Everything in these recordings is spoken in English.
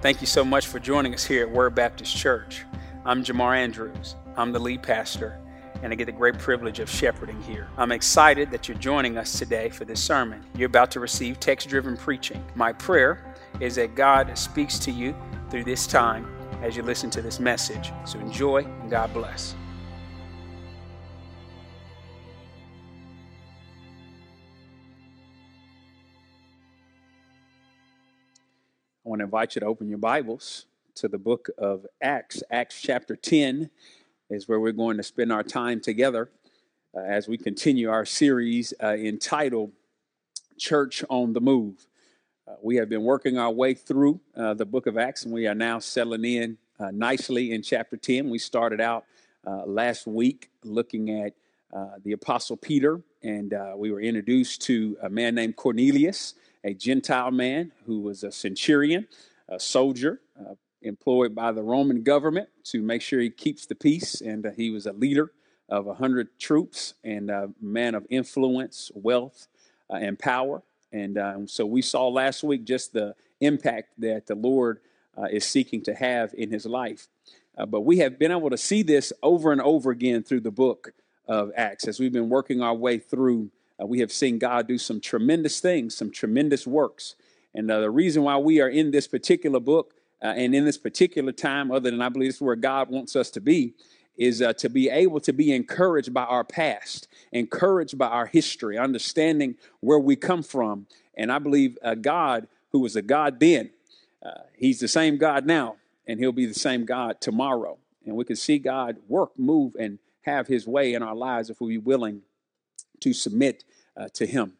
Thank you so much for joining us here at Word Baptist Church. I'm Jamar Andrews. I'm the lead pastor, and I get the great privilege of shepherding here. I'm excited that you're joining us today for this sermon. You're about to receive text driven preaching. My prayer is that God speaks to you through this time as you listen to this message. So enjoy, and God bless. Want to invite you to open your Bibles to the book of Acts. Acts chapter 10 is where we're going to spend our time together uh, as we continue our series uh, entitled Church on the Move. Uh, we have been working our way through uh, the book of Acts, and we are now settling in uh, nicely in chapter 10. We started out uh, last week looking at the Apostle Peter, and we were introduced to a man named Cornelius a Gentile man who was a centurion, a soldier uh, employed by the Roman government to make sure he keeps the peace. And uh, he was a leader of 100 troops and a man of influence, wealth, uh, and power. And um, so we saw last week just the impact that the Lord uh, is seeking to have in his life. Uh, but we have been able to see this over and over again through the book of Acts as we've been working our way through uh, we have seen God do some tremendous things, some tremendous works. And uh, the reason why we are in this particular book uh, and in this particular time, other than I believe this is where God wants us to be, is uh, to be able to be encouraged by our past, encouraged by our history, understanding where we come from. And I believe uh, God, who was a God then, uh, He's the same God now, and He'll be the same God tomorrow. And we can see God work, move, and have His way in our lives if we be willing to submit uh, to Him.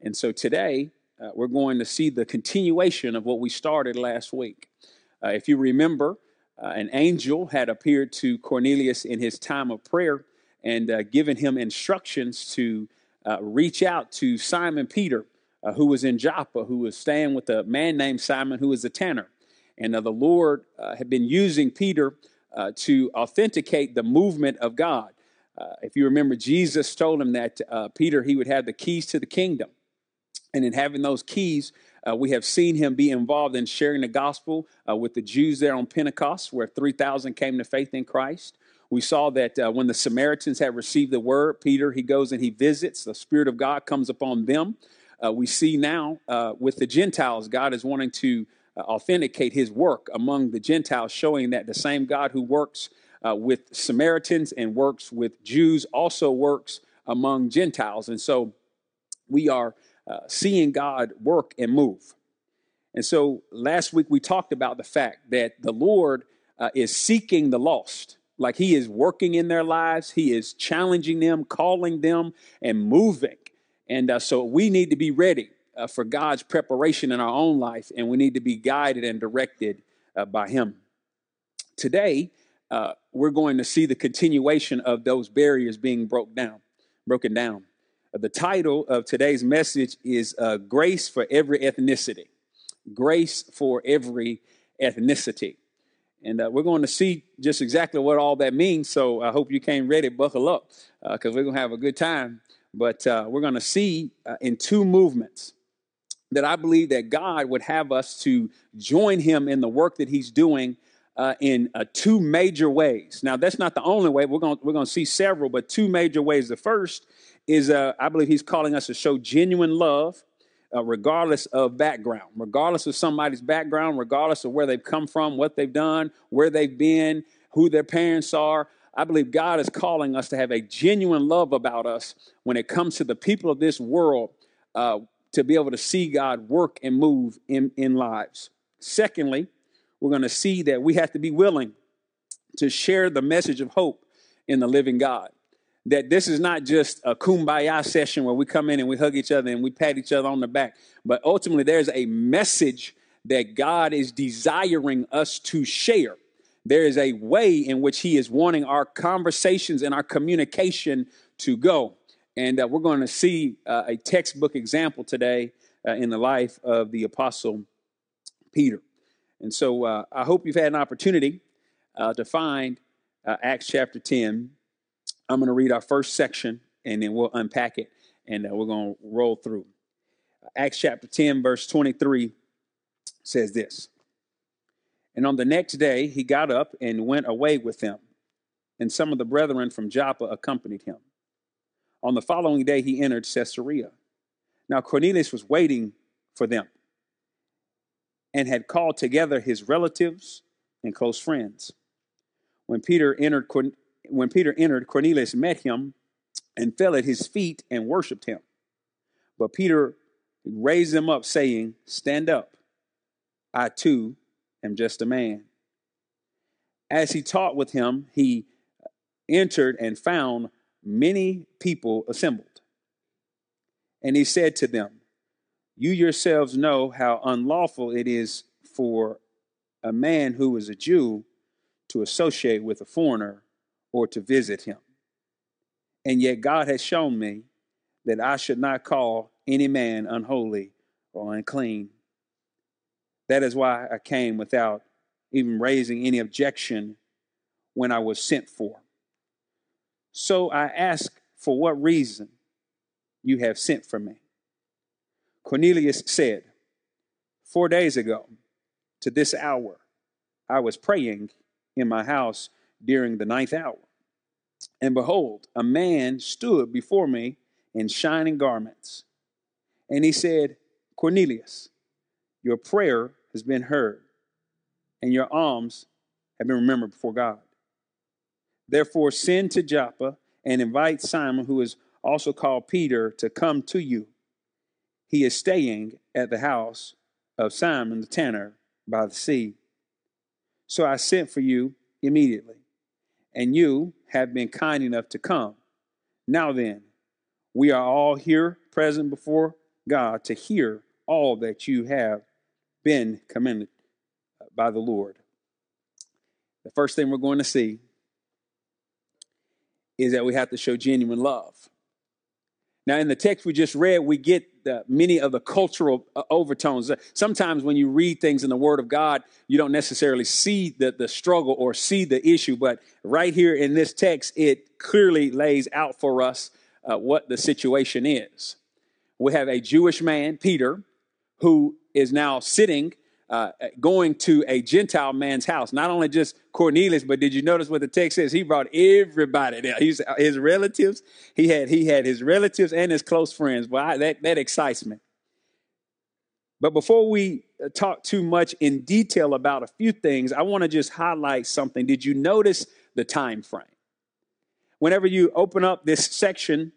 And so today, uh, we're going to see the continuation of what we started last week. Uh, if you remember, uh, an angel had appeared to Cornelius in his time of prayer and uh, given him instructions to uh, reach out to Simon Peter, who was in Joppa, who was staying with a man named Simon, who was a tanner. And the Lord had been using Peter to authenticate the movement of God. Uh, if you remember, Jesus told him that uh, Peter, he would have the keys to the kingdom. And in having those keys, uh, we have seen him be involved in sharing the gospel uh, with the Jews there on Pentecost, where 3,000 came to faith in Christ. We saw that uh, when the Samaritans had received the word, Peter, he goes and he visits. The Spirit of God comes upon them. We see now with the Gentiles, God is wanting to authenticate his work among the Gentiles, showing that the same God who works uh, with Samaritans and works with Jews, also works among Gentiles. And so we are uh, seeing God work and move. And so last week we talked about the fact that the Lord uh, is seeking the lost. Like he is working in their lives, he is challenging them, calling them, and moving. And uh, so we need to be ready uh, for God's preparation in our own life, and we need to be guided and directed uh, by him. Today, uh, we're going to see the continuation of those barriers being broke down, broken down. Uh, the title of today's message is uh, Grace for Every Ethnicity. Grace for Every Ethnicity. And uh, we're going to see just exactly what all that means. So I hope you came ready, buckle up, because uh, we're going to have a good time. But uh, we're going to see in two movements that I believe that God would have us to join Him in the work that He's doing uh, in uh, two major ways. Now, that's not the only way. We're going we're to see several, but two major ways. The first is, uh, I believe, he's calling us to show genuine love, uh, regardless of background, regardless of somebody's background, regardless of where they've come from, what they've done, where they've been, who their parents are. I believe God is calling us to have a genuine love about us when it comes to the people of this world, uh, to be able to see God work and move in, in lives. Secondly, we're going to see that we have to be willing to share the message of hope in the living God. That this is not just a kumbaya session where we come in and we hug each other and we pat each other on the back, but ultimately there's a message that God is desiring us to share. There is a way in which He is wanting our conversations and our communication to go. And uh, we're going to see uh, a textbook example today uh, in the life of the Apostle Peter. And so uh, I hope you've had an opportunity uh, to find uh, Acts chapter 10. I'm going to read our first section and then we'll unpack it and uh, we're going to roll through. Acts chapter 10, verse 23 says this And on the next day, he got up and went away with them. And some of the brethren from Joppa accompanied him. On the following day, he entered Caesarea. Now, Cornelius was waiting for them and had called together his relatives and close friends. When Peter entered, when Peter entered, Cornelius met him and fell at his feet and worshipped him. But Peter raised him up, saying, Stand up. I too am just a man. As he taught with him, he entered and found many people assembled. And he said to them, You yourselves know how unlawful it is for a man who is a Jew to associate with a foreigner or to visit him. And yet God has shown me that I should not call any man unholy or unclean. That is why I came without even raising any objection when I was sent for. So I ask for what reason you have sent for me. Cornelius said, Four days ago, to this hour, I was praying in my house during the ninth hour. And behold, a man stood before me in shining garments. And he said, Cornelius, your prayer has been heard, and your alms have been remembered before God. Therefore, send to Joppa and invite Simon, who is also called Peter, to come to you. He is staying at the house of Simon the tanner by the sea. So I sent for you immediately, and you have been kind enough to come. Now then, we are all here present before God to hear all that you have been commended uh, by the Lord. The first thing we're going to see is that we have to show genuine love. Now, in the text we just read, we get the, many of the cultural uh, overtones. Sometimes when you read things in the Word of God, you don't necessarily see the, the struggle or see the issue, but right here in this text, it clearly lays out for us uh, what the situation is. We have a Jewish man, Peter, who is now sitting uh, going to a Gentile man's house. Not only just Cornelius, but did you notice what the text says? He brought everybody there. He's, his relatives. He had he had his relatives and his close friends. Well, that that excites me. But before we uh, talk too much in detail about a few things, I want to just highlight something. Did you notice the time frame? Whenever you open up this section,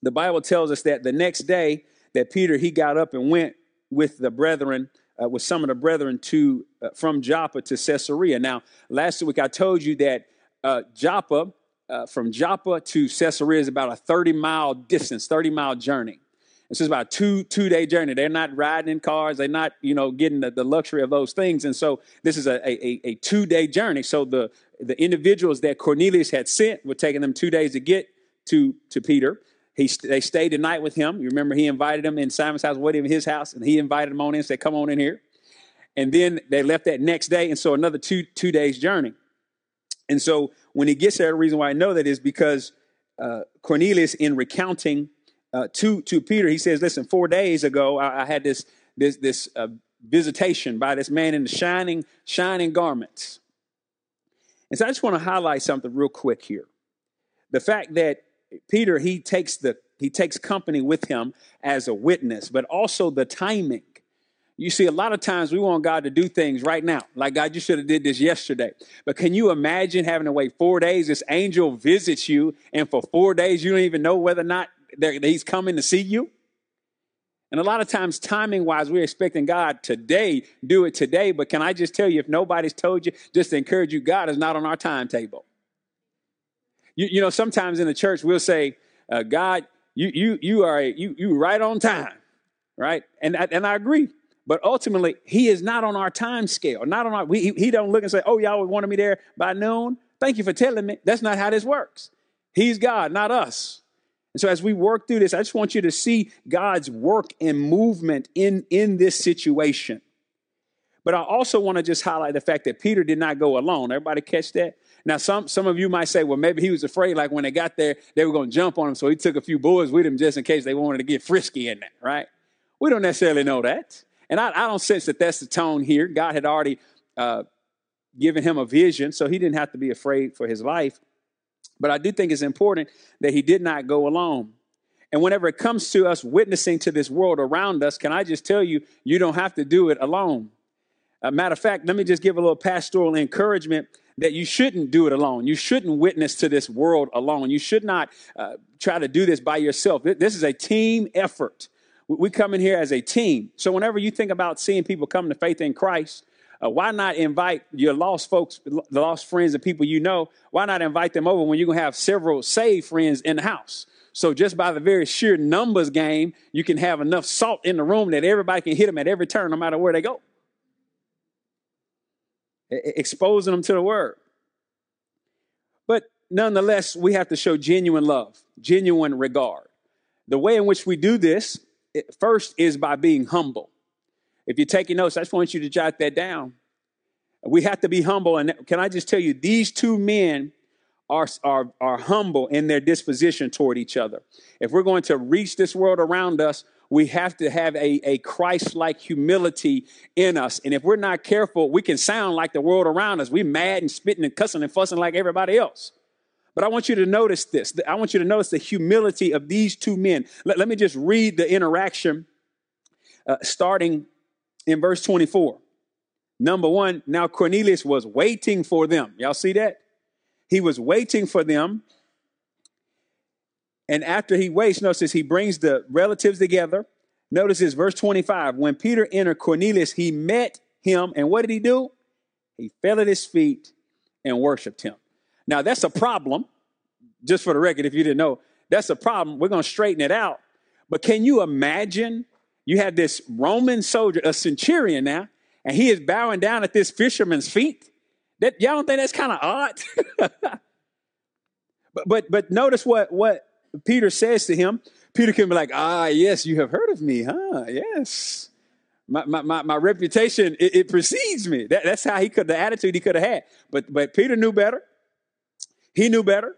the Bible tells us that the next day that Peter he got up and went with the brethren uh, with some of the brethren to uh, from Joppa to Caesarea. Now, last week I told you that uh, Joppa, uh, from Joppa to Caesarea is about a 30 mile distance, 30 mile journey. This is about a two two day journey. They're not riding in cars. They're not you know getting the, the luxury of those things. And so this is a, a, a two day journey. So the the individuals that Cornelius had sent were taking them two days to get to to Peter. He, they stayed the night with him. You remember he invited them in Simon's house, waiting in his house, and he invited them on in, said, come on in here. And then they left that next day, and so another two, two days journey. And so when he gets there, the reason why I know that is because uh, Cornelius, in recounting uh, to, to Peter, he says, listen, four days ago, I, I had this, this, this uh, visitation by this man in the shining, shining garments. And so I just want to highlight something real quick here. The fact that Peter, he takes the he takes company with him as a witness, but also the timing. You see, a lot of times we want God to do things right now. Like God, you should have did this yesterday. But can you imagine having to wait four days? This angel visits you, and for four days you don't even know whether or not he's coming to see you. And a lot of times, timing wise, we're expecting God today, do it today. But can I just tell you, if nobody's told you, just to encourage you, God is not on our timetable. You, you know, sometimes in the church we'll say, uh, God, you you you are you you right on time, right? And and I agree. But ultimately, He is not on our time scale. Not on our. We, he don't look and say, "Oh, y'all wanted me there by noon." Thank you for telling me. That's not how this works. He's God, not us. And so, as we work through this, I just want you to see God's work and movement in in this situation. But I also want to just highlight the fact that Peter did not go alone. Everybody catch that? Now, some, some of you might say, well, maybe he was afraid, like when they got there, they were going to jump on him. So he took a few boys with him just in case they wanted to get frisky in there, right? We don't necessarily know that. And I, I don't sense that that's the tone here. God had already uh, given him a vision, so he didn't have to be afraid for his life. But I do think it's important that he did not go alone. And whenever it comes to us witnessing to this world around us, can I just tell you, you don't have to do it alone. A matter of fact, let me just give a little pastoral encouragement that you shouldn't do it alone. You shouldn't witness to this world alone. You should not uh, try to do this by yourself. This is a team effort. We come in here as a team. So whenever you think about seeing people come to faith in Christ, uh, why not invite your lost folks, the lost friends and people you know? Why not invite them over when you're going to have several saved friends in the house? So just by the very sheer numbers game, you can have enough salt in the room that everybody can hit them at every turn, no matter where they go. Exposing them to the word. But nonetheless, we have to show genuine love, genuine regard. The way in which we do this, first, is by being humble. If you're taking notes, I just want you to jot that down. We have to be humble. And can I just tell you, these two men are, are, are humble in their disposition toward each other. If we're going to reach this world around us, we have to have a, a Christ like humility in us. And if we're not careful, we can sound like the world around us. We're mad and spitting and cussing and fussing like everybody else. But I want you to notice this. I want you to notice the humility of these two men. Let, let me just read the interaction uh, starting in verse 24. Number one, now Cornelius was waiting for them. Y'all see that? He was waiting for them. And after he waits, notice he brings the relatives together. Notice this, verse 25. When Peter entered Cornelius, he met him. And what did he do? He fell at his feet and worshiped him. Now, that's a problem. Just for the record, if you didn't know, that's a problem. We're going to straighten it out. But can you imagine you have this Roman soldier, a centurion now, and he is bowing down at this fisherman's feet. That y'all don't think that's kind of odd? but but but notice what what Peter says to him. Peter can be like, ah, yes, you have heard of me, huh? Yes. My, my, my, my reputation, it, it, precedes me. That, that's how he could, the attitude he could have had. But, but Peter knew better. He knew better.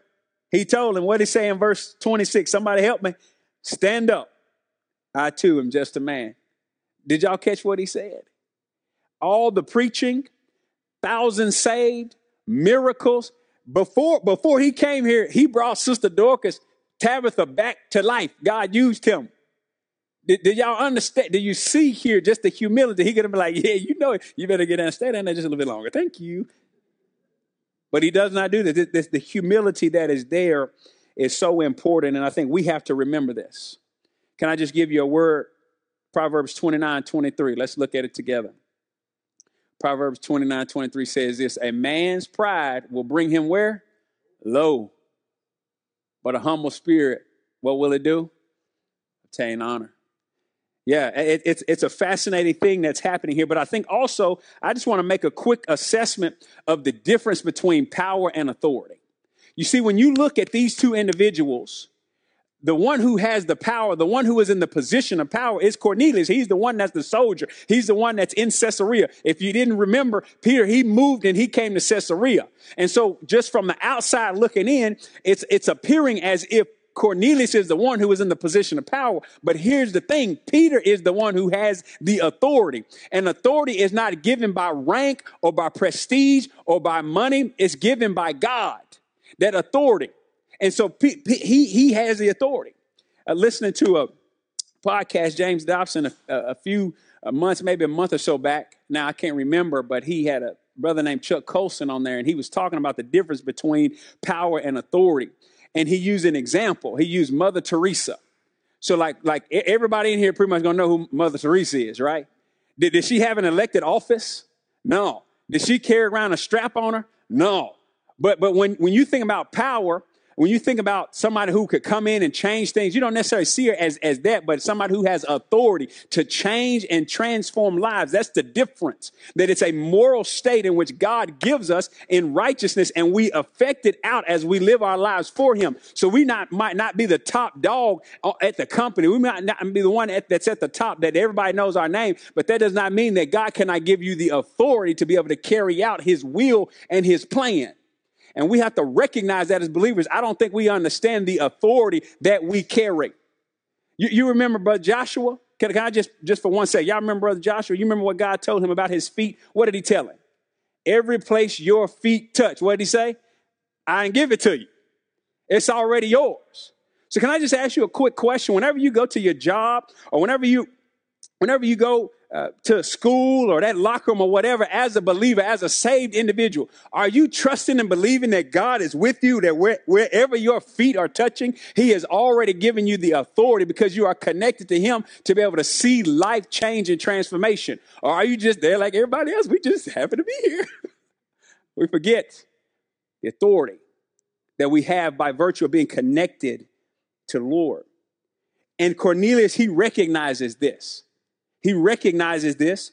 He told him, what he say in verse 26? Somebody help me. Stand up. I too am just a man. Did y'all catch what he said? All the preaching, thousands saved, miracles. Before, before he came here, he brought Sister Dorcas, Tabitha back to life. God used him. Did, did, y'all understand? Did you see here just the humility? He could have been like, yeah, you know it. You better get down and stay down there just a little bit longer. Thank you. But he does not do this. this, this the humility that is there is so important. And I think we have to remember this. Can I just give you a word? Proverbs 29 23. Let's look at it together. Proverbs 29 23 says this A man's pride will bring him where? Low. But a humble spirit, what will it do? Obtain honor. Yeah, it, it's, it's a fascinating thing that's happening here. But I think also, I just want to make a quick assessment of the difference between power and authority. You see, when you look at these two individuals, the one who has the power, the one who is in the position of power is Cornelius. He's the one that's the soldier. He's the one that's in Caesarea. If you didn't remember, Peter, he moved and he came to Caesarea. And so just from the outside looking in, it's, it's appearing as if Cornelius is the one who is in the position of power. But here's the thing. Peter is the one who has the authority. And authority is not given by rank or by prestige or by money. It's given by God. That authority. And so P- P- he, he has the authority. Uh, listening to a podcast, James Dobson, a, a few uh, months, maybe a month or so back. Now I can't remember, but he had a brother named Chuck Colson on there, and he was talking about the difference between power and authority. And he used an example. He used Mother Teresa. So, like, like everybody in here pretty much gonna know who Mother Teresa is, right? Did, did she have an elected office? No. Did she carry around a strap on her? No. But but when, when you think about power, when you think about somebody who could come in and change things, you don't necessarily see her as, as that, but somebody who has authority to change and transform lives. That's the difference. That it's a moral state in which God gives us in righteousness and we affect it out as we live our lives for Him. So we not, might not be the top dog at the company. We might not be the one at, that's at the top that everybody knows our name, but that does not mean that God cannot give you the authority to be able to carry out His will and His plan. And we have to recognize that as believers. I don't think we understand the authority that we carry. You, you remember Brother Joshua? Can, can I just, just for one second, y'all remember Brother Joshua? You remember what God told him about his feet? What did he tell him? Every place your feet touch. What did he say? I can give it to you. It's already yours. So can I just ask you a quick question? Whenever you go to your job or whenever you whenever you go uh, to school or that locker room or whatever, as a believer, as a saved individual, are you trusting and believing that God is with you, that where, wherever your feet are touching, He has already given you the authority because you are connected to Him to be able to see life change and transformation? Or are you just there like everybody else? We just happen to be here. we forget the authority that we have by virtue of being connected to the Lord. And Cornelius, he recognizes this. He recognizes this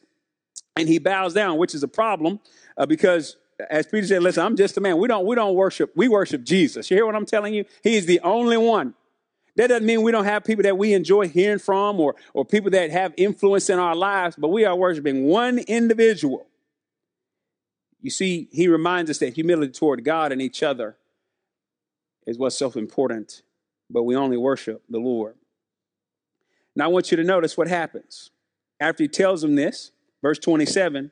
and he bows down, which is a problem uh, because as Peter said, listen, I'm just a man. We don't, we don't worship, we worship Jesus. You hear what I'm telling you? He is the only one. That doesn't mean we don't have people that we enjoy hearing from or, or people that have influence in our lives, but we are worshiping one individual. You see, he reminds us that humility toward God and each other is what's so important, but we only worship the Lord. Now, I want you to notice what happens after he tells him this, verse 27,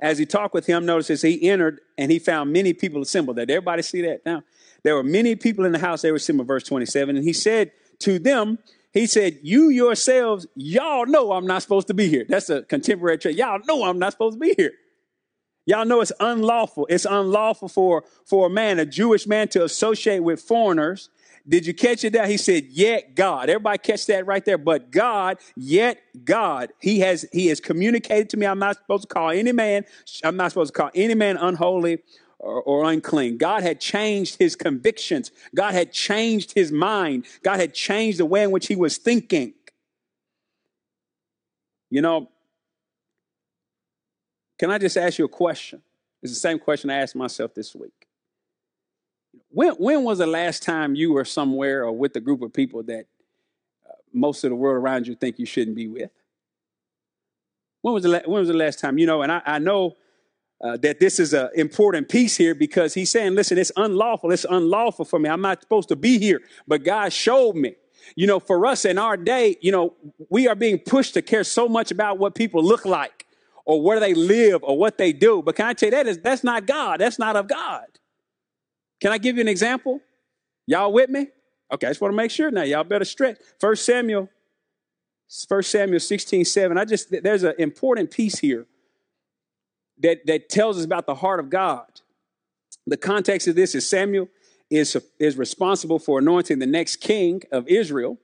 as he talked with him, notices he entered and he found many people assembled. Did everybody see that now? There were many people in the house, they were assembled, verse 27. And he said to them, he said, You yourselves, y'all know I'm not supposed to be here. That's a contemporary trait. Y'all know I'm not supposed to be here. Y'all know it's unlawful. It's unlawful for, for a man, a Jewish man, to associate with foreigners did you catch it there? He said, yet God. Everybody catch that right there. But God, yet God. He has, he has communicated to me. I'm not supposed to call any man, I'm not supposed to call any man unholy or, or unclean. God had changed his convictions. God had changed his mind. God had changed the way in which he was thinking. You know, can I just ask you a question? It's the same question I asked myself this week. When, when was the last time you were somewhere or with a group of people that uh, most of the world around you think you shouldn't be with? When was the, la- when was the last time? You know, and I, I know uh, that this is an important piece here because he's saying, listen, it's unlawful. It's unlawful for me. I'm not supposed to be here. But God showed me. You know, for us in our day, you know, we are being pushed to care so much about what people look like or where they live or what they do. But can I tell you that is that's not God. That's not of God. Can I give you an example? Y'all with me? Okay, I just want to make sure now. Y'all better stretch. First Samuel, First Samuel 16, 7. I just there's an important piece here that, that tells us about the heart of God. The context of this is Samuel is, is responsible for anointing the next king of Israel.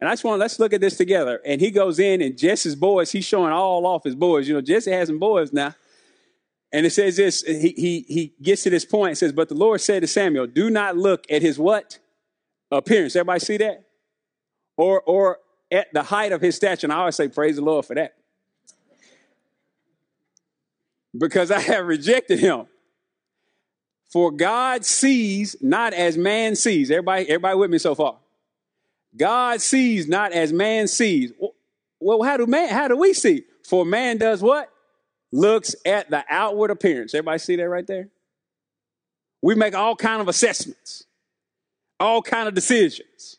And I just want let's look at this together. And he goes in, and Jesse's boys, he's showing all off his boys. You know, Jesse has some boys now. And it says this, he, he, he gets to this point, says, but the Lord said to Samuel, do not look at his what? Appearance. Everybody see that? Or, or at the height of his stature. And I always say, praise the Lord for that. Because I have rejected him. For God sees not as man sees. Everybody, everybody with me so far? God sees not as man sees. Well, how do man, how do we see? For man does what? Looks at the outward appearance. Everybody see that right there? We make all kind of assessments, all kind of decisions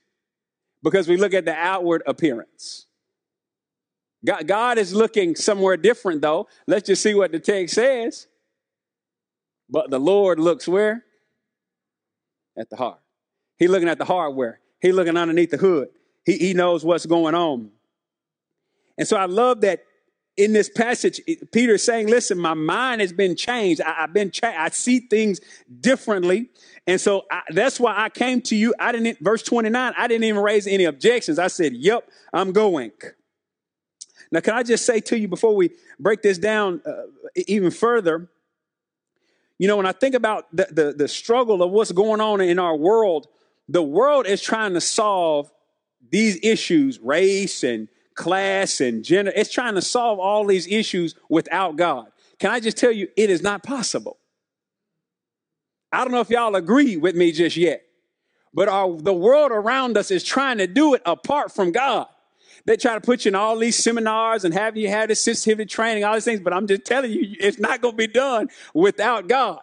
because we look at the outward appearance. God, God is looking somewhere different though. Let's just see what the text says. But the Lord looks where? At the heart. He's looking at the hardware. He's looking underneath the hood. He, he knows what's going on. And so I love that in this passage, Peter is saying, listen, my mind has been changed. I, have been, cha- I see things differently. And so I, that's why I came to you. I didn't, verse 29, I didn't even raise any objections. I said, yep, I'm going. Now, can I just say to you before we break this down uh, even further? You know, when I think about the, the, the struggle of what's going on in our world, the world is trying to solve these issues, race and class and gender. It's trying to solve all these issues without God. Can I just tell you, it is not possible. I don't know if y'all agree with me just yet, but our, the world around us is trying to do it apart from God. They try to put you in all these seminars and have you have this sensitivity training, all these things, but I'm just telling you, it's not going to be done without God.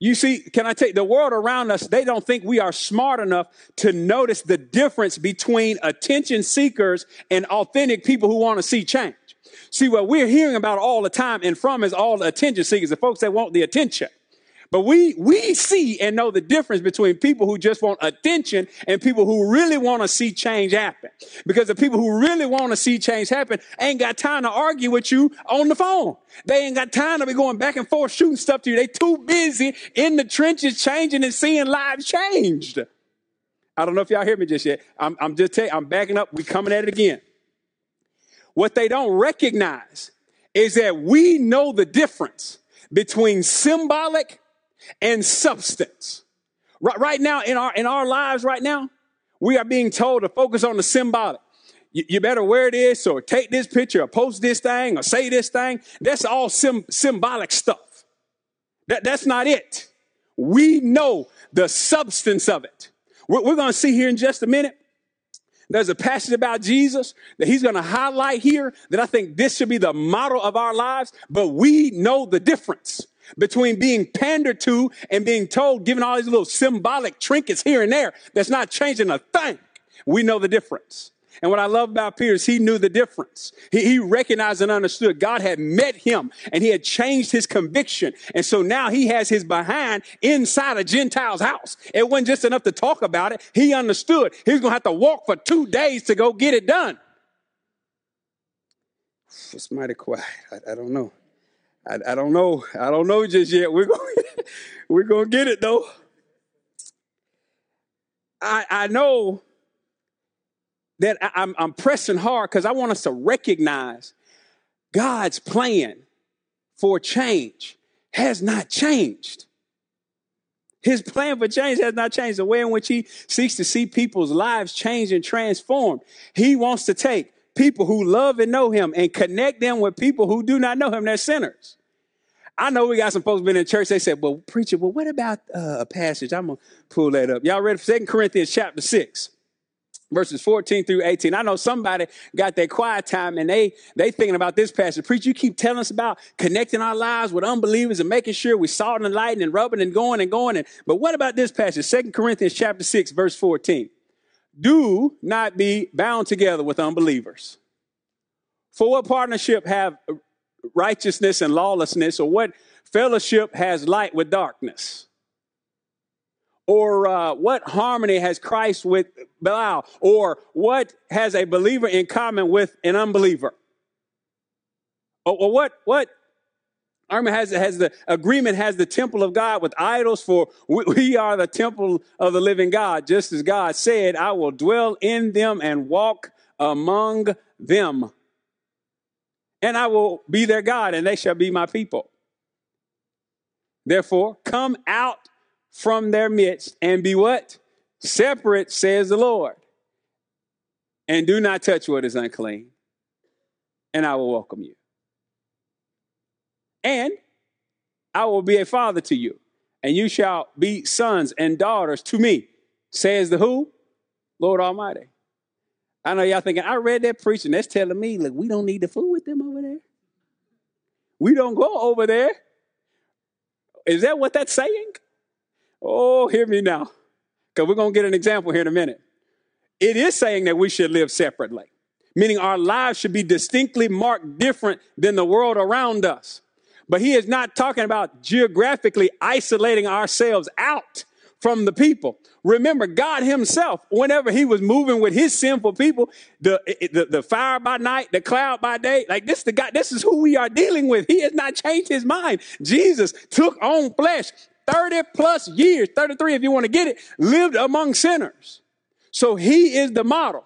You see, can I you, the world around us, they don't think we are smart enough to notice the difference between attention seekers and authentic people who want to see change. See, what we're hearing about all the time and from is all the attention seekers, the folks that want the attention. But we, we see and know the difference between people who just want attention and people who really want to see change happen. Because the people who really want to see change happen ain't got time to argue with you on the phone. They ain't got time to be going back and forth shooting stuff to you. They too busy in the trenches changing and seeing lives changed. I don't know if y'all hear me just yet. I'm, I'm just telling I'm backing up. We coming at it again. What they don't recognize is that we know the difference between symbolic and substance. Right, right now in our in our lives right now, we are being told to focus on the symbolic. You, you better wear this or take this picture or post this thing or say this thing. That's all sim, symbolic stuff. That, that's not it. We know the substance of it. We're, we're going to see here in just a minute. There's a passage about Jesus that he's going to highlight here that I think this should be the model of our lives, but we know the difference between being pandered to and being told, given all these little symbolic trinkets here and there, that's not changing a thing. We know the difference. And what I love about Peter is he knew the difference. He, he, recognized and understood God had met him and he had changed his conviction. And so now he has his behind inside a Gentile's house. It wasn't just enough to talk about it. He understood he was going to have to walk for two days to go get it done. It's mighty quiet. I, I don't know. I, I don't know. I don't know just yet. We're going we're to get it though. I I know that I, I'm I'm pressing hard because I want us to recognize God's plan for change has not changed. His plan for change has not changed. The way in which he seeks to see people's lives change and transform. He wants to take people who love and know him and connect them with people who do not know him. They're sinners. I know we got some folks been in church. They said, well, preacher, well, what about uh, a passage? I'm to pull that up. Y'all ready for Second Corinthians chapter 6? Verses 14 through 18. I know somebody got their quiet time and they they thinking about this passage. Preacher, you keep telling us about connecting our lives with unbelievers and making sure we salt and light and rubbing and going and going. And, but what about this passage? Second Corinthians chapter 6, verse 14. Do not be bound together with unbelievers. For what partnership have righteousness and lawlessness, or what fellowship has light with darkness? Or uh, what harmony has Christ with Belial? Or what has a believer in common with an unbeliever? Or, or what, what Army has, has the agreement has the temple of God with idols for we, we, are the temple of the living God. Just as God said, I will dwell in them and walk among them and I will be their God, and they shall be my people. Therefore, come out from their midst and be what? Separate, says the Lord. And do not touch what is unclean, and I will welcome you. And I will be a father to you, and you shall be sons and daughters to me, says the who? Lord Almighty. I know y'all thinking, I read that preaching. That's telling me, look, we don't need the fool with them over there. We don't go over there. Is that what that's saying? Oh, hear me now. Because we're going to get an example here in a minute. It is saying that we should live separately, meaning our lives should be distinctly marked different than the world around us. But he is not talking about geographically isolating ourselves out from the people. Remember, God Himself, whenever He was moving with His sinful people, the, the, the fire by night, the cloud by day, like this, the God, this is who we are dealing with. He has not changed His mind. Jesus took on flesh 30 plus years, 33 if you want to get it, lived among sinners. So He is the model.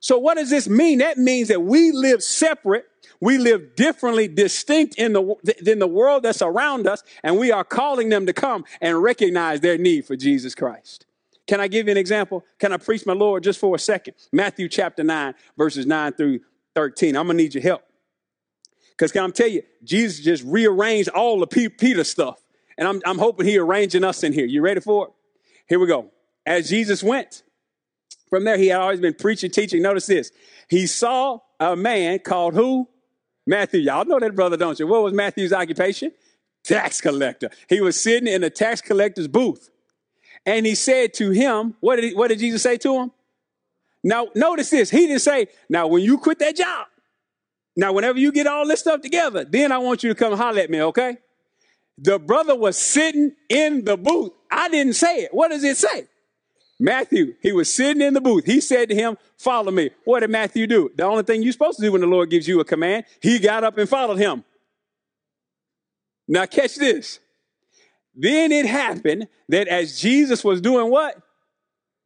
So what does this mean? That means that we live separate we live differently, distinct in the, than the world that's around us, and we are calling them to come and recognize their need for Jesus Christ. Can I give you an example? Can I preach my Lord just for a second? Matthew chapter 9, verses 9 through 13. I'm going to need your help. Because can I tell you, Jesus just rearranged all the Peter stuff. And I'm, I'm hoping he arranging us in here. You ready for it? Here we go. As Jesus went, from there he had always been preaching, teaching. Notice this. He saw a man called who? Matthew, y'all know that brother, don't you? What was Matthew's occupation? Tax collector. He was sitting in a tax collector's booth. And he said to him, what did, he, what did Jesus say to him? Now, notice this. He didn't say, now, when you quit that job, Now, whenever you get all this stuff together, then I want you to come holler at me, okay? The brother was sitting in the booth. I didn't say it. What does it say? Matthew, he was sitting in the booth. He said to him, Follow me. What did Matthew do? The only thing you're supposed to do when the Lord gives you a command, he got up and followed him. Now, catch this. Then it happened that as Jesus was doing what?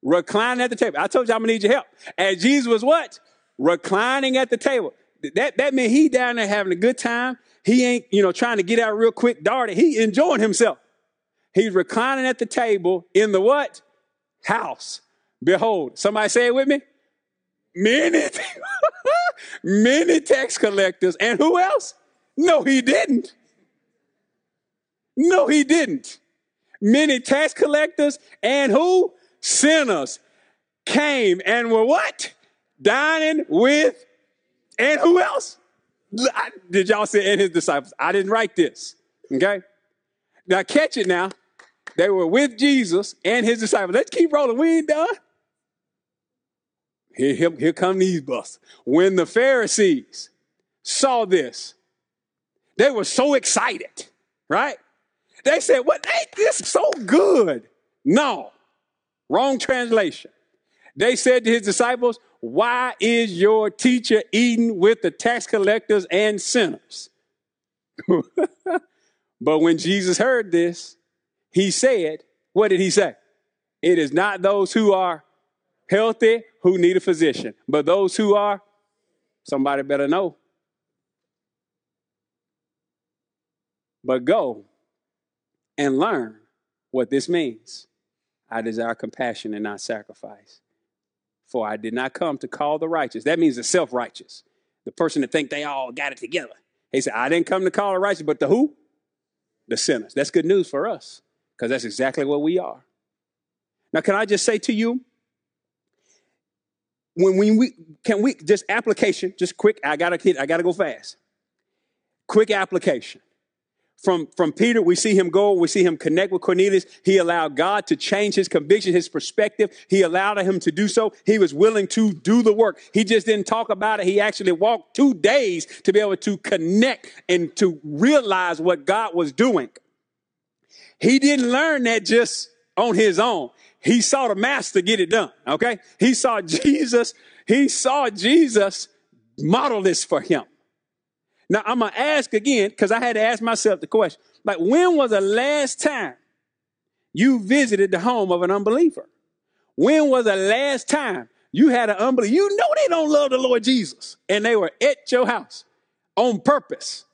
Reclining at the table. I told you I'm gonna need your help. As Jesus was what? Reclining at the table. That, that meant he down there having a good time. He ain't, you know, trying to get out real quick, darted. He enjoying himself. He's reclining at the table in the what? House. Behold, somebody say it with me. Many, many tax collectors. And who else? No, he didn't. No, he didn't. Many tax collectors and who? Sinners came and were what? Dining with, and who else? Did y'all say and his disciples? I didn't write this. Okay? Now catch it now. They were with Jesus and his disciples. Let's keep rolling. We ain't done. Here, here, here come these busts. When the Pharisees saw this, they were so excited, right? They said, What ain't this so good? No. Wrong translation. They said to his disciples, Why is your teacher eating with the tax collectors and sinners? but when Jesus heard this, he said, What did he say? It is not those who are healthy who need a physician, but those who are, somebody better know. But go and learn what this means. I desire compassion and not sacrifice. For I did not come to call the righteous. That means the self righteous, the person that think they all got it together. He said, I didn't come to call the righteous, but the who? The sinners. That's good news for us because that's exactly what we are. Now, can I just say to you, when we can we just application, just quick, I gotta hit, I gotta go fast. Quick application from, from Peter, we see him go, we see him connect with Cornelius. He allowed God to change his conviction, his perspective. He allowed him to do so. He was willing to do the work. He just didn't talk about it. He actually walked two days to be able to connect and to realize what God was doing. He didn't learn that just on his own. He saw the master get it done. Okay. He saw Jesus. He saw Jesus model this for him. Now I'm gonna ask again because I had to ask myself the question: like, when was the last time you visited the home of an unbeliever? When was the last time you had an unbeliever? You know they don't love the Lord Jesus, and they were at your house on purpose.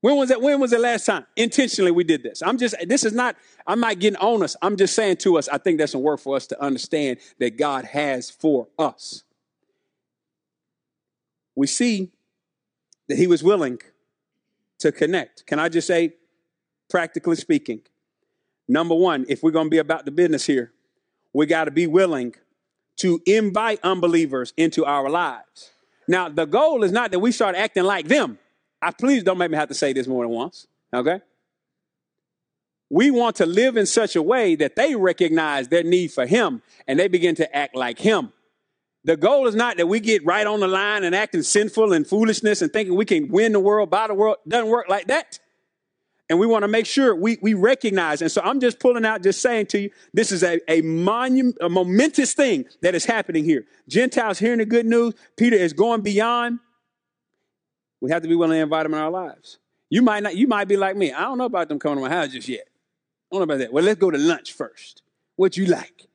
When was that? When was the last time? Intentionally, we did this. I'm just. This is not. I'm not getting on us. I'm just saying to us. I think that's a work for us to understand that God has for us. We see that he was willing to connect. Can I just say, practically speaking, number one, if we're going to be about the business here, we got to be willing to invite unbelievers into our lives. Now, the goal is not that we start acting like them. I please don't make me have to say this more than once. Okay? We want to live in such a way that they recognize their need for him and they begin to act like him. The goal is not that we get right on the line and acting sinful and foolishness and thinking we can win the world, buy the world. Doesn't work like that. And we want to make sure we, we recognize. And so I'm just pulling out, just saying to you, this is a, a, monument, a momentous thing that is happening here. Gentiles hearing the good news. Peter is going beyond. We have to be willing to invite them in our lives. You might not, you might be like me. I don't know about them coming to my house just yet. I don't know about that. Well, let's go to lunch first. What you like?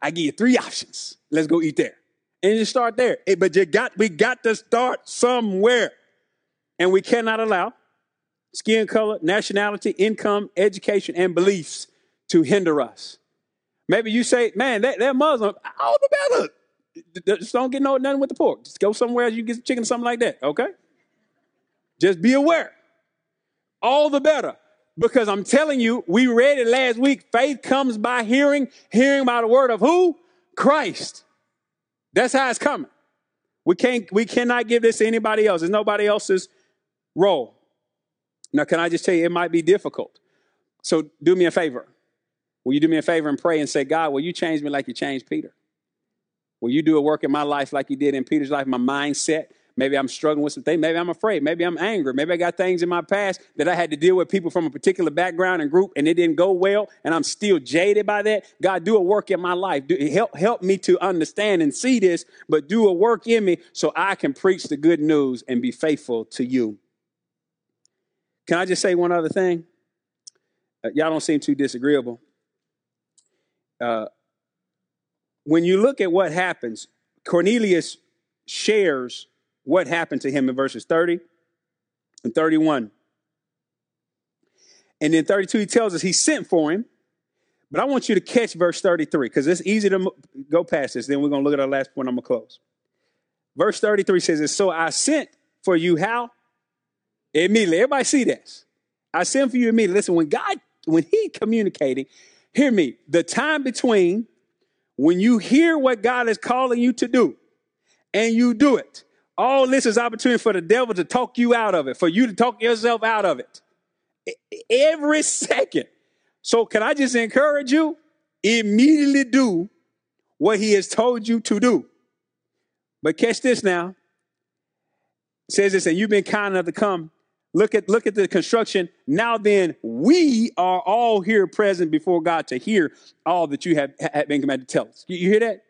I give you three options. Let's go eat there and you start there. But you got, we got to start somewhere. And we cannot allow skin color, nationality, income, education, and beliefs to hinder us. Maybe you say, man, that, they're Muslim. All the better. Just don't get no nothing with the pork. Just go somewhere you get chicken, something like that, okay? Just be aware. All the better. Because I'm telling you, we read it last week. Faith comes by hearing, hearing by the word of who? Christ. That's how it's coming. We can't, we cannot give this to anybody else. It's nobody else's role. Now, can I just tell you, it might be difficult. So do me a favor. Will you do me a favor and pray and say, God, will you change me like you changed Peter? Will you do a work in my life like you did in Peter's life, my mindset, Maybe I'm struggling with some things. Maybe I'm afraid. Maybe I'm angry. Maybe I got things in my past that I had to deal with people from a particular background and group and it didn't go well and I'm still jaded by that. God, do a work in my life. Do, help, help me to understand and see this, but do a work in me so I can preach the good news and be faithful to you. Can I just say one other thing? Uh, y'all don't seem too disagreeable. Uh, when you look at what happens, Cornelius shares what happened to him in verses 30 and 31. And then 32, he tells us he sent for him. But I want you to catch verse 33 because it's easy to go past this. Then we're going to look at our last point. I'm going to close. Verse 33 says, So I sent for you how? Immediately. Everybody see this. I sent for you immediately. Listen, when God, when He communicating, hear me. The time between when you hear what God is calling you to do and you do it, all this is opportunity for the devil to talk you out of it, for you to talk yourself out of it. Every second. So can I just encourage you? Immediately do what he has told you to do. But catch this now. It says this, and you've been kind enough to come. Look at look at the construction. Now then, we are all here present before God to hear all that you have, have been commanded to tell us. You, you hear that?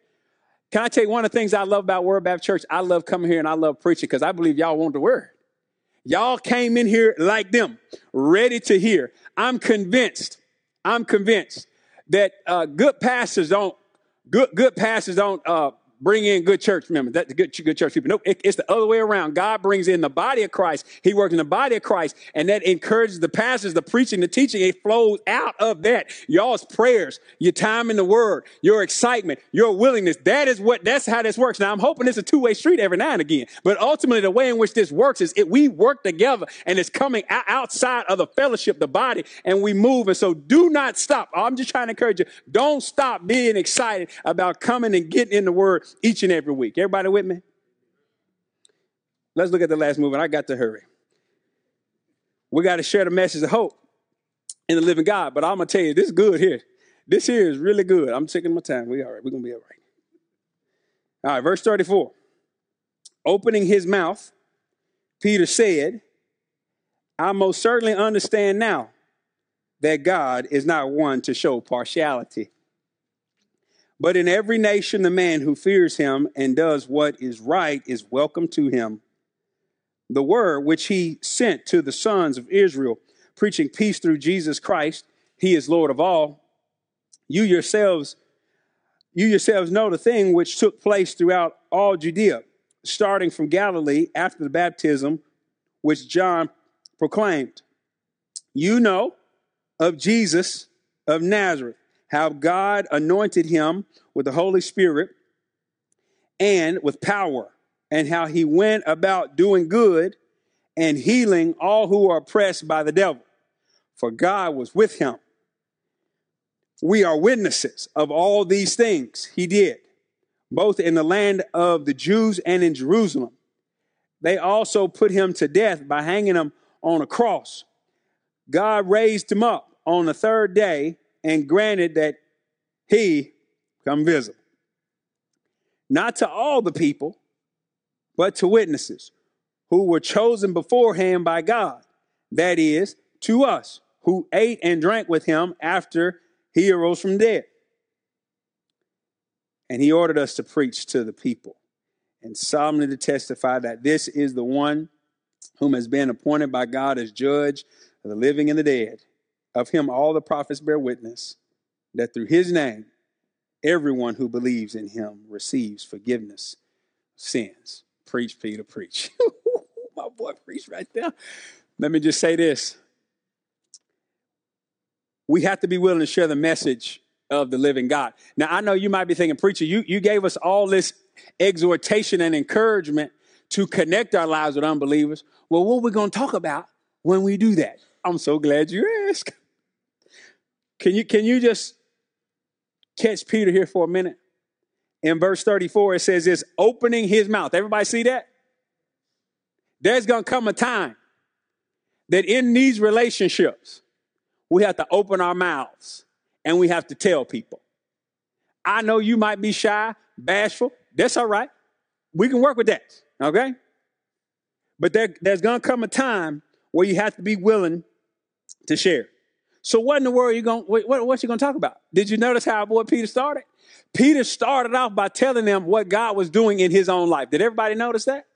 Can I tell you one of the things I love about Word Baptist Church? I love coming here and I love preaching because I believe y'all want the word. Y'all came in here like them, ready to hear. I'm convinced, I'm convinced that uh, good pastors don't, good, good pastors don't uh, bring in good church members. That's good, good church people. No, it, it's the other way around. God brings in the body of Christ. He works in the body of Christ, and that encourages the pastors, the preaching, the teaching. It flows out of that. Y'all's prayers, your time in the Word, your excitement, your willingness. That is what. That's how this works. Now, I'm hoping it's a two way street every now and again. But ultimately, the way in which this works is it, we work together, and it's coming outside of the fellowship, the body, and we move. And so, do not stop. I'm just trying to encourage you. Don't stop being excited about coming and getting in the Word each and every week. Everybody with me? Let's look at the last movement. I got to hurry. We got to share the message of hope in the living God. But I'm gonna tell you, this is good here. This here is really good. I'm taking my time. We all right. We're gonna be all right. All right, verse 34. Opening his mouth, Peter said, I most certainly understand now that God is not one to show partiality. But in every nation, the man who fears him and does what is right is welcome to him. The word which he sent to the sons of Israel, preaching peace through Jesus Christ, he is Lord of all. You yourselves, you yourselves know the thing which took place throughout all Judea, starting from Galilee after the baptism which John proclaimed. You know of Jesus of Nazareth how God anointed him with the Holy Spirit and with power, and how he went about doing good and healing all who are oppressed by the devil, for God was with him. We are witnesses of all these things he did, both in the land of the Jews and in Jerusalem. They also put him to death by hanging him on a cross. God raised him up on the third day and granted that he come visible. Not to all the people, but to witnesses who were chosen beforehand by God. That is, to us who ate and drank with him after he arose from dead. And he ordered us to preach to the people and solemnly to testify that this is the one whom has been appointed by God as judge of the living and the dead. Of him all the prophets bear witness that through his name, everyone who believes in him receives forgiveness of sins. Preach, Peter, preach. My boy preach right there. Let me just say this. We have to be willing to share the message of the living God. Now, I know you might be thinking, preacher, you, you gave us all this exhortation and encouragement to connect our lives with unbelievers. Well, what are we going to talk about when we do that? I'm so glad you asked. Can you can you just catch Peter here for a minute? In verse 34, it says, "Is opening his mouth." Everybody see that? There's gonna come a time that in these relationships, we have to open our mouths and we have to tell people. I know you might be shy, bashful. That's all right. We can work with that. Okay? But there, there's going to come a time where you have to be willing to share. So what in the world are you going? What, what, what you going to talk about? Did you notice how boy Peter started? Peter started off by telling them what God was doing in his own life. Did everybody notice that?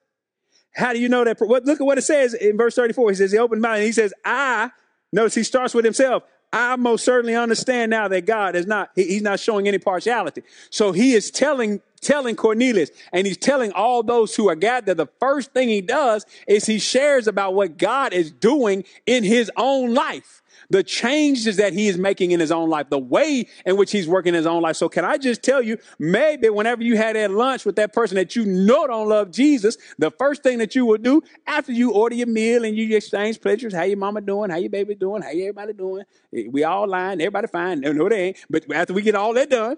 How do you know that? Look at what it says in verse 34. He says, he opened mouth he says, I, notice he starts with himself. I most certainly understand now that God is not, he's not showing any partiality. So he is telling, telling Cornelius and he's telling all those who are gathered, the first thing he does is he shares about what God is doing in his own life the changes that he is making in his own life, the way in which he's working in his own life. So can I just tell you, maybe whenever you had that lunch with that person that you know don't love Jesus, the first thing that you will do after you order your meal and you exchange pictures, how your mama doing, how your baby doing, how everybody doing, eh, we all lying, everybody fine. No, no, they ain't. But after we get all that done,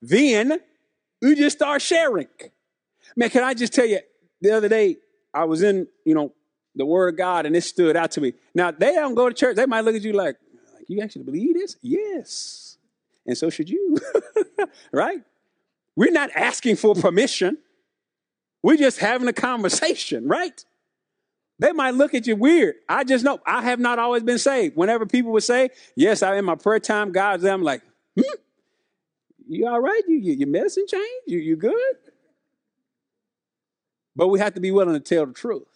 then we just start sharing. Man, can I just tell you, the other day I was in, you know, the word of God, and it stood out to me. Now, they don't go to church. They might look at you like, you actually believe this? Yes. And so should you. right? We're not asking for permission. We're just having a conversation, right? They might look at you weird. I just know I have not always been saved. Whenever people would say, Yes, I'm in my prayer time, God's there, I'm like, hmm? You all right? You, you, your medicine changed? You, you good? But we have to be willing to tell the truth.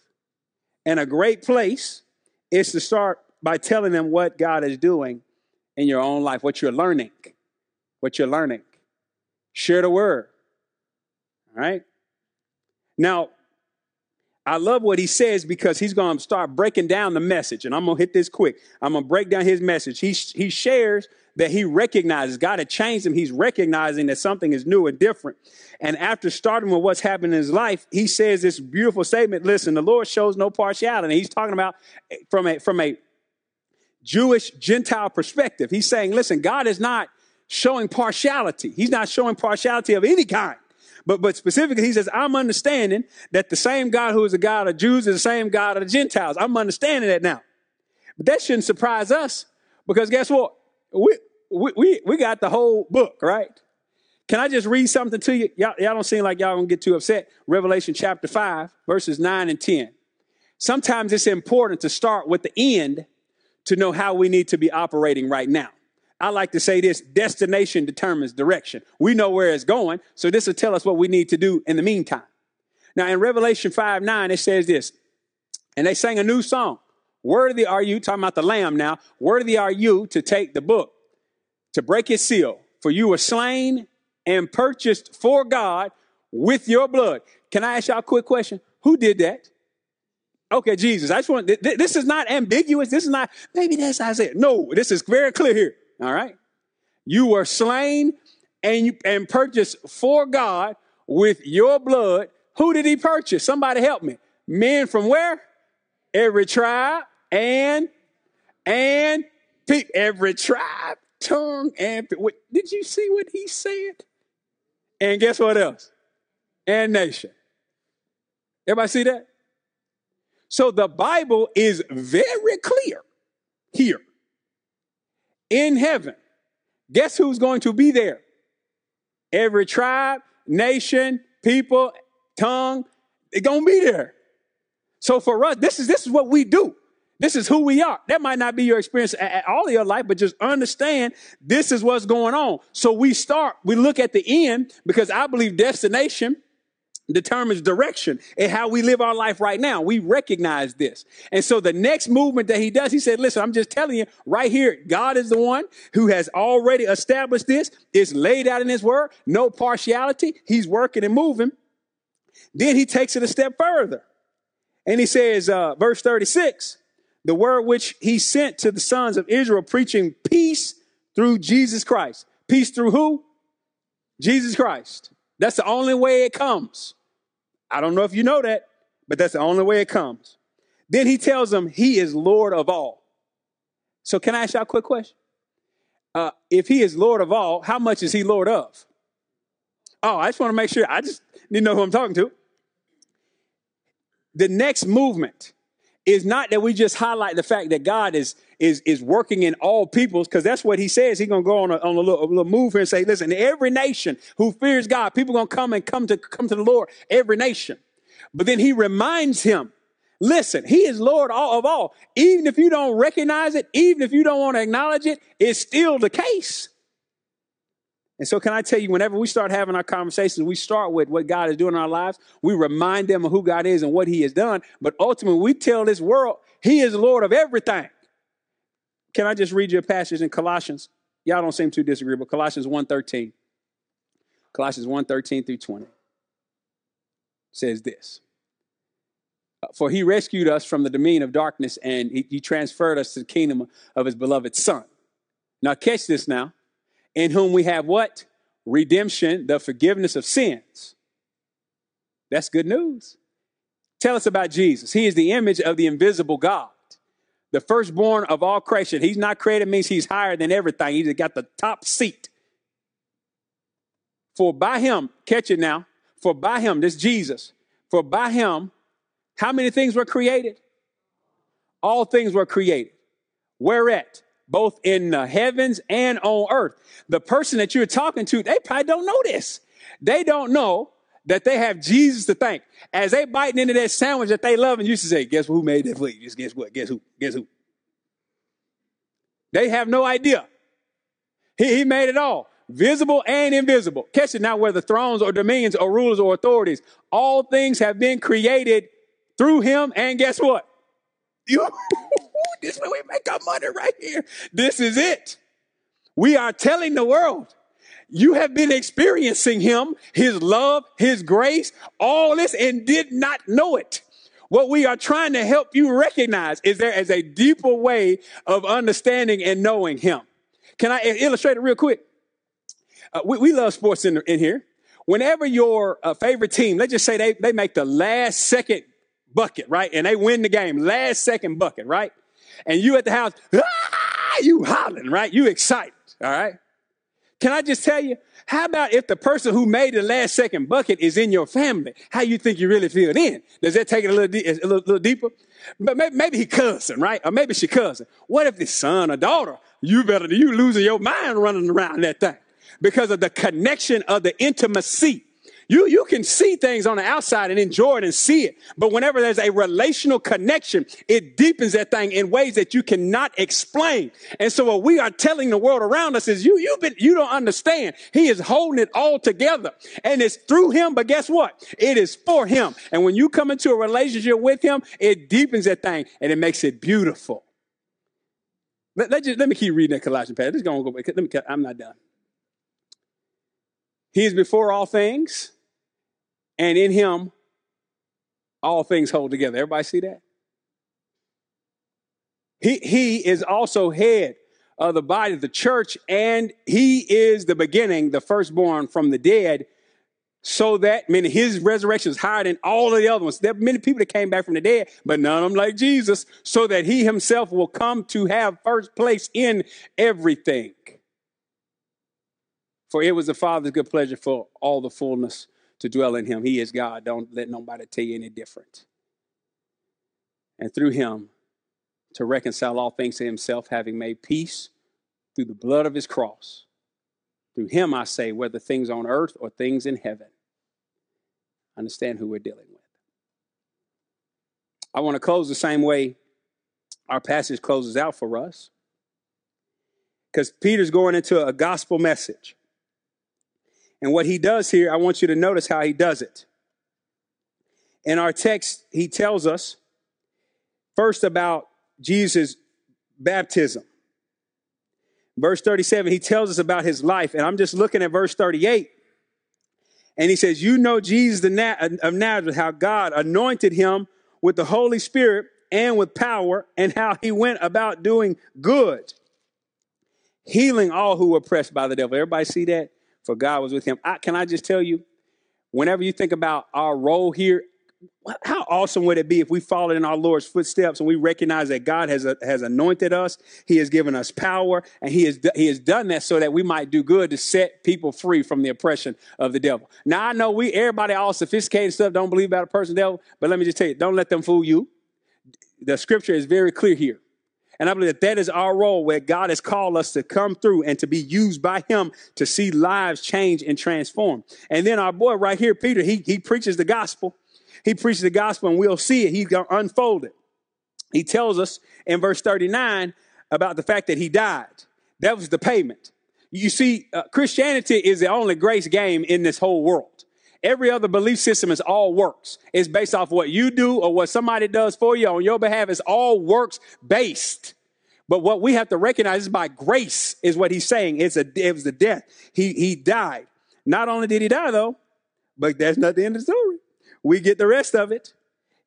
And a great place is to start by telling them what God is doing in your own life, what you're learning, what you're learning. Share the word. All right? Now, I love what he says because he's going to start breaking down the message. And I'm going to hit this quick. I'm going to break down his message. He, he shares that he recognizes God had changed him. He's recognizing that something is new and different. And after starting with what's happened in his life, he says this beautiful statement listen, the Lord shows no partiality. He's talking about eh, from a, from a Jewish Gentile perspective. He's saying, listen, God is not showing partiality. He's not showing partiality of any kind. But, but specifically, he says, I'm understanding that the same God who is the God of Jews is the same God of the Gentiles. I'm understanding that now. But that shouldn't surprise us because guess what? We, we, we got the whole book, right? Can I just read something to you? Y'all, y'all don't seem like y'all gonna get too upset. Revelation chapter 5, verses 9 and 10. Sometimes it's important to start with the end to know how we need to be operating right now. I like to say this destination determines direction. We know where it's going, so this will tell us what we need to do in the meantime. Now, in Revelation 5 9, it says this, and they sang a new song. Worthy are you, talking about the lamb now, worthy are you to take the book, to break its seal, for you were slain and purchased for God with your blood. Can I ask y'all a quick question? Who did that? Okay, Jesus. I just want, this is not ambiguous. This is not, maybe that's Isaiah. No, this is very clear here. All right. You were slain and you, and purchased for God with your blood. Who did he purchase? Somebody help me. Men from where? Every tribe, and and every tribe, tongue, and what, did you see what he said? And guess what else? And nation. Everybody see that? So the Bible is very clear here. In heaven, guess who's going to be there? Every tribe, nation, people, tongue, they're going to be there. So for us, this is this is what we do. This is who we are. That might not be your experience at, all of your life, but just understand this is what's going on. So we start, we look at the end because I believe destination determines direction and how we live our life right now. We recognize this. And so the next movement that he does, he said, listen, I'm just telling you right here, God is the one who has already established this. It's laid out in his word, no partiality. He's working and moving. Then he takes it a step further. And he says, uh, verse 36, the word which he sent to the sons of Israel, preaching peace through Jesus Christ. Peace through who? Jesus Christ. That's the only way it comes. I don't know if you know that, but that's the only way it comes. Then he tells them he is Lord of all. So, can I ask y'all a quick question? Uh, if he is Lord of all, how much is he Lord of? Oh, I just want to make sure. I just need to know who I'm talking to. The next movement is not that we just highlight the fact that God is is is working in all peoples, because that's what he says. He's gonna go on a, on a little, a little move here and say, listen, every nation who fears God, people gonna come and come to come to the Lord, every nation. But then he reminds him, listen, he is Lord of all. Even if you don't recognize it, even if you don't want to acknowledge it, it's still the case. And so, can I tell you, whenever we start having our conversations, we start with what God is doing in our lives. We remind them of who God is and what He has done. But ultimately, we tell this world He is Lord of everything. Can I just read you a passage in Colossians? Y'all don't seem too disagreeable. Colossians 1.13. Colossians 1.13 through 20 says this. For he rescued us from the dominion of darkness and he, he transferred us to the kingdom of his beloved son. Now catch this now. In whom we have what? Redemption, the forgiveness of sins. That's good news. Tell us about Jesus. He is the image of the invisible God the firstborn of all creation. He's not created means he's higher than everything. He's got the top seat. For by him, catch it now, for by him, this Jesus, for by him, how many things were created? All things were created. Where at? Both in the heavens and on earth. The person that you're talking to, they probably don't know this. They don't know that they have Jesus to thank. As they biting into that sandwich that they love and used to say, guess who made that for you? Just guess what? Guess who? Guess who? They have no idea. He, he made it all, visible and invisible. Catch it now, whether thrones or dominions or rulers or authorities, all things have been created through him. And guess what? You, this is where we make our money right here. This is it. We are telling the world you have been experiencing him, his love, his grace, all this, and did not know it. What we are trying to help you recognize is there is a deeper way of understanding and knowing him. Can I illustrate it real quick? Uh, we, we, love sports in, in here. Whenever your uh, favorite team, let's just say they, they make the last second bucket, right? And they win the game, last second bucket, right? And you at the house, ah, you hollering, right? You excited, all right? Can I just tell you? How about if the person who made the last second bucket is in your family? How you think you really feel then? Does that take it a little, de- a little, little deeper? But maybe, maybe he cousin, right? Or maybe she cousin. What if the son or daughter? You better, you losing your mind running around that thing because of the connection of the intimacy you, you can see things on the outside and enjoy it and see it. But whenever there's a relational connection, it deepens that thing in ways that you cannot explain. And so what we are telling the world around us is you, you've been, you don't understand. He is holding it all together and it's through him. But guess what? It is for him. And when you come into a relationship with him, it deepens that thing and it makes it beautiful. Let, let, just, let me keep reading that Colossians passage. Let's go. back. Let me, I'm not done. He is before all things and in him all things hold together. Everybody see that? He, he is also head of the body of the church, and he is the beginning, the firstborn from the dead, so that, meaning his resurrection is higher than all of the other ones. There are many people that came back from the dead, but none of them like Jesus, so that he himself will come to have first place in everything. For it was the Father's good pleasure for all the fullness to dwell in him. He is God. Don't let nobody tell you any different. And through him to reconcile all things to himself, having made peace through the blood of his cross. Through him, I say, whether things on earth or things in heaven. Understand who we're dealing with. I want to close the same way our passage closes out for us. Because Peter's going into a gospel message. And what he does here, I want you to notice how he does it. In our text, he tells us first about Jesus' baptism. Verse 37, he tells us about his life. And I'm just looking at verse 38. And he says, You know Jesus of Nazareth, how God anointed him with the Holy Spirit and with power, and how he went about doing good, healing all who were oppressed by the devil. Everybody see that? For God was with him. I, can I just tell you, whenever you think about our role here, how awesome would it be if we followed in our Lord's footsteps and we recognize that God has, uh, has anointed us, He has given us power, and he has, he has done that so that we might do good to set people free from the oppression of the devil. Now, I know we, everybody, all sophisticated stuff, don't believe about a person devil, but let me just tell you, don't let them fool you. The scripture is very clear here And I believe that that is our role where God has called us to come through and to be used by him to see lives change and transform. And then our boy right here, Peter, he, he preaches the gospel. He preaches the gospel and we'll see it. He's going to unfold it. He tells us in verse 39 about the fact that he died. That was the payment. You see, uh, Christianity is the only grace game in this whole world. Every other belief system is all works. It's based off what you do or what somebody does for you on your behalf. It's all works based. But what we have to recognize is by grace is what he's saying. It's a, it was the death. He, he died. Not only did he die though, but that's not the end of the story. We get the rest of it.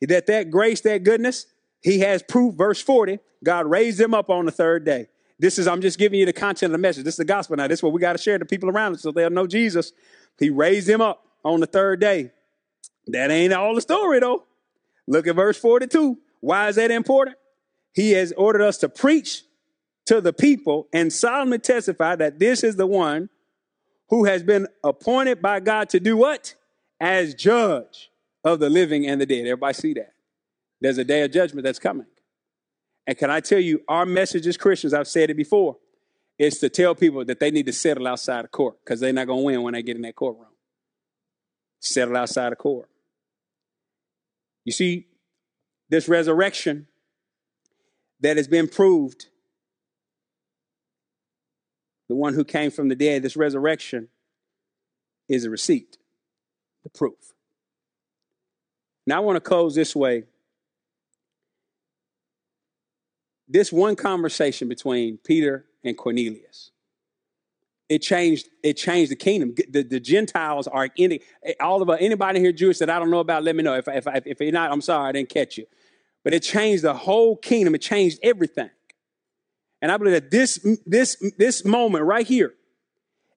That that grace, that goodness, he has proof. Verse 40, God raised him up on the third day. This is, I'm just giving you the content of the message. This is the gospel now. This is what we got to share to people around us so they'll know Jesus. He raised him up on the third day. That ain't all the story though. Look at verse 42. Why is that important? He has ordered us to preach to the people and solemnly testify that this is the one who has been appointed by God to do what? As judge of the living and the dead. Everybody see that? There's a day of judgment that's coming. And can I tell you, our message as Christians, I've said it before, is to tell people that they need to settle outside of court because they're not going to win when they get in that courtroom settle outside of court. You see, this resurrection that has been proved, the one who came from the dead, this resurrection is a receipt, the proof. Now, I want to close this way. This one conversation between Peter and Cornelius it changed it changed the kingdom. The, the gentiles are any all of anybody here jewish that i don't know about let me know. If, if, if you're not i'm sorry i didn't catch you. But it changed the whole kingdom. It changed everything. And i believe that this this this moment right here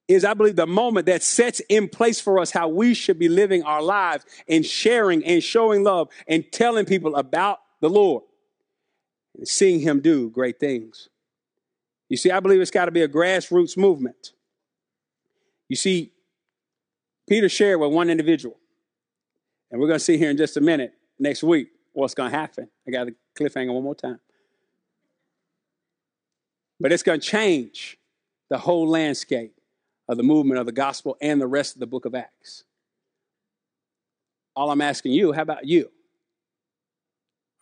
is i believe the moment that sets in place for us how we should be living our lives and sharing and showing love and telling people about the lord and seeing him do great things. You see i believe it's got to be a grassroots movement you see, Peter shared with one individual, and we're going to see here in just a minute, next week, what's going to happen. I got a cliffhanger one more time. But it's going to change the whole landscape of the movement of the gospel and the rest of the book of Acts. All I'm asking you, how about you?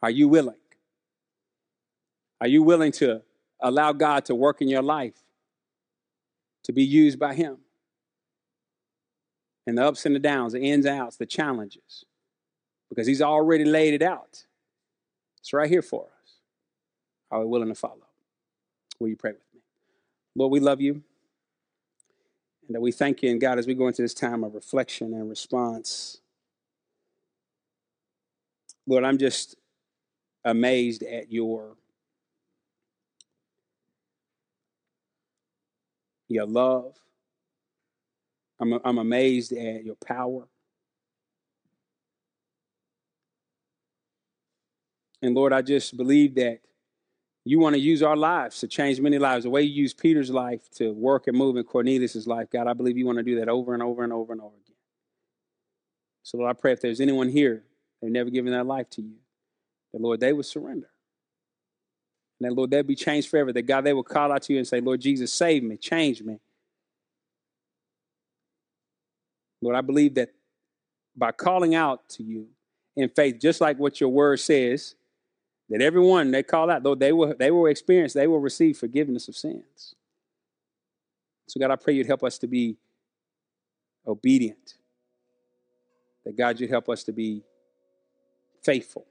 Are you willing? Are you willing to allow God to work in your life to be used by Him? And the ups and the downs, the ins and outs, the challenges, because He's already laid it out. It's right here for us. Are we willing to follow? Will you pray with me? Lord, we love you. And that we thank you, and God, as we go into this time of reflection and response. Lord, I'm just amazed at your your love, I'm, I'm amazed at your power. And Lord, I just believe that you want to use our lives to change many lives. The way you use Peter's life to work and move in Cornelius' life, God, I believe you want to do that over and over and over and over again. So, Lord, I pray if there's anyone here they've never given their life to you, that, Lord, they would surrender. And that, Lord, they'd be changed forever. That, God, they will call out to you and say, Lord Jesus, save me, change me. Lord, I believe that by calling out to you in faith, just like what your word says, that everyone they call out, though they will they will experience, they will receive forgiveness of sins. So God, I pray you'd help us to be obedient. That God, you'd help us to be faithful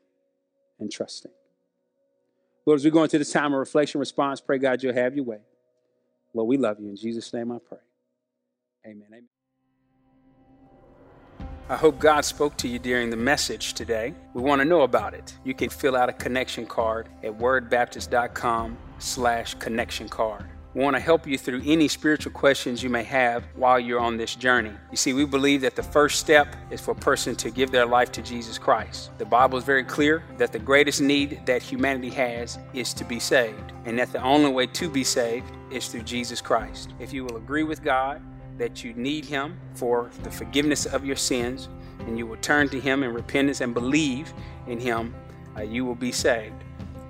and trusting. Lord, as we go into this time of reflection response, pray God you'll have your way. Lord, we love you. In Jesus' name I pray. Amen. Amen. I hope God spoke to you during the message today. We want to know about it. You can fill out a connection card at wordbaptist.com slash connection card. We want to help you through any spiritual questions you may have while you're on this journey. You see, we believe that the first step is for a person to give their life to Jesus Christ. The Bible is very clear that the greatest need that humanity has is to be saved, and that the only way to be saved is through Jesus Christ. If you will agree with God, that you need Him for the forgiveness of your sins, and you will turn to Him in repentance and believe in Him, uh, you will be saved.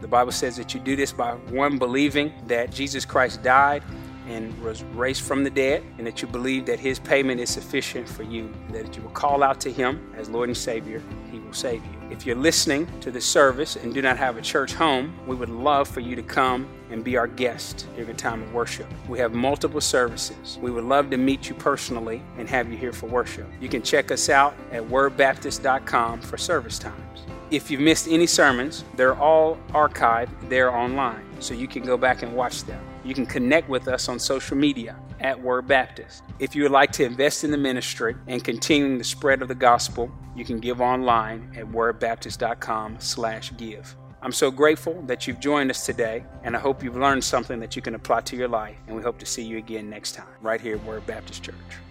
The Bible says that you do this by one, believing that Jesus Christ died and was raised from the dead, and that you believe that his payment is sufficient for you, that you will call out to him as Lord and Savior, he will save you. If you're listening to this service and do not have a church home, we would love for you to come and be our guest during a time of worship. We have multiple services. We would love to meet you personally and have you here for worship. You can check us out at wordbaptist.com for service times. If you've missed any sermons, they're all archived there online, so you can go back and watch them. You can connect with us on social media at Word Baptist. If you would like to invest in the ministry and continuing the spread of the gospel, you can give online at wordbaptist.com/give. I'm so grateful that you've joined us today, and I hope you've learned something that you can apply to your life. And we hope to see you again next time, right here at Word Baptist Church.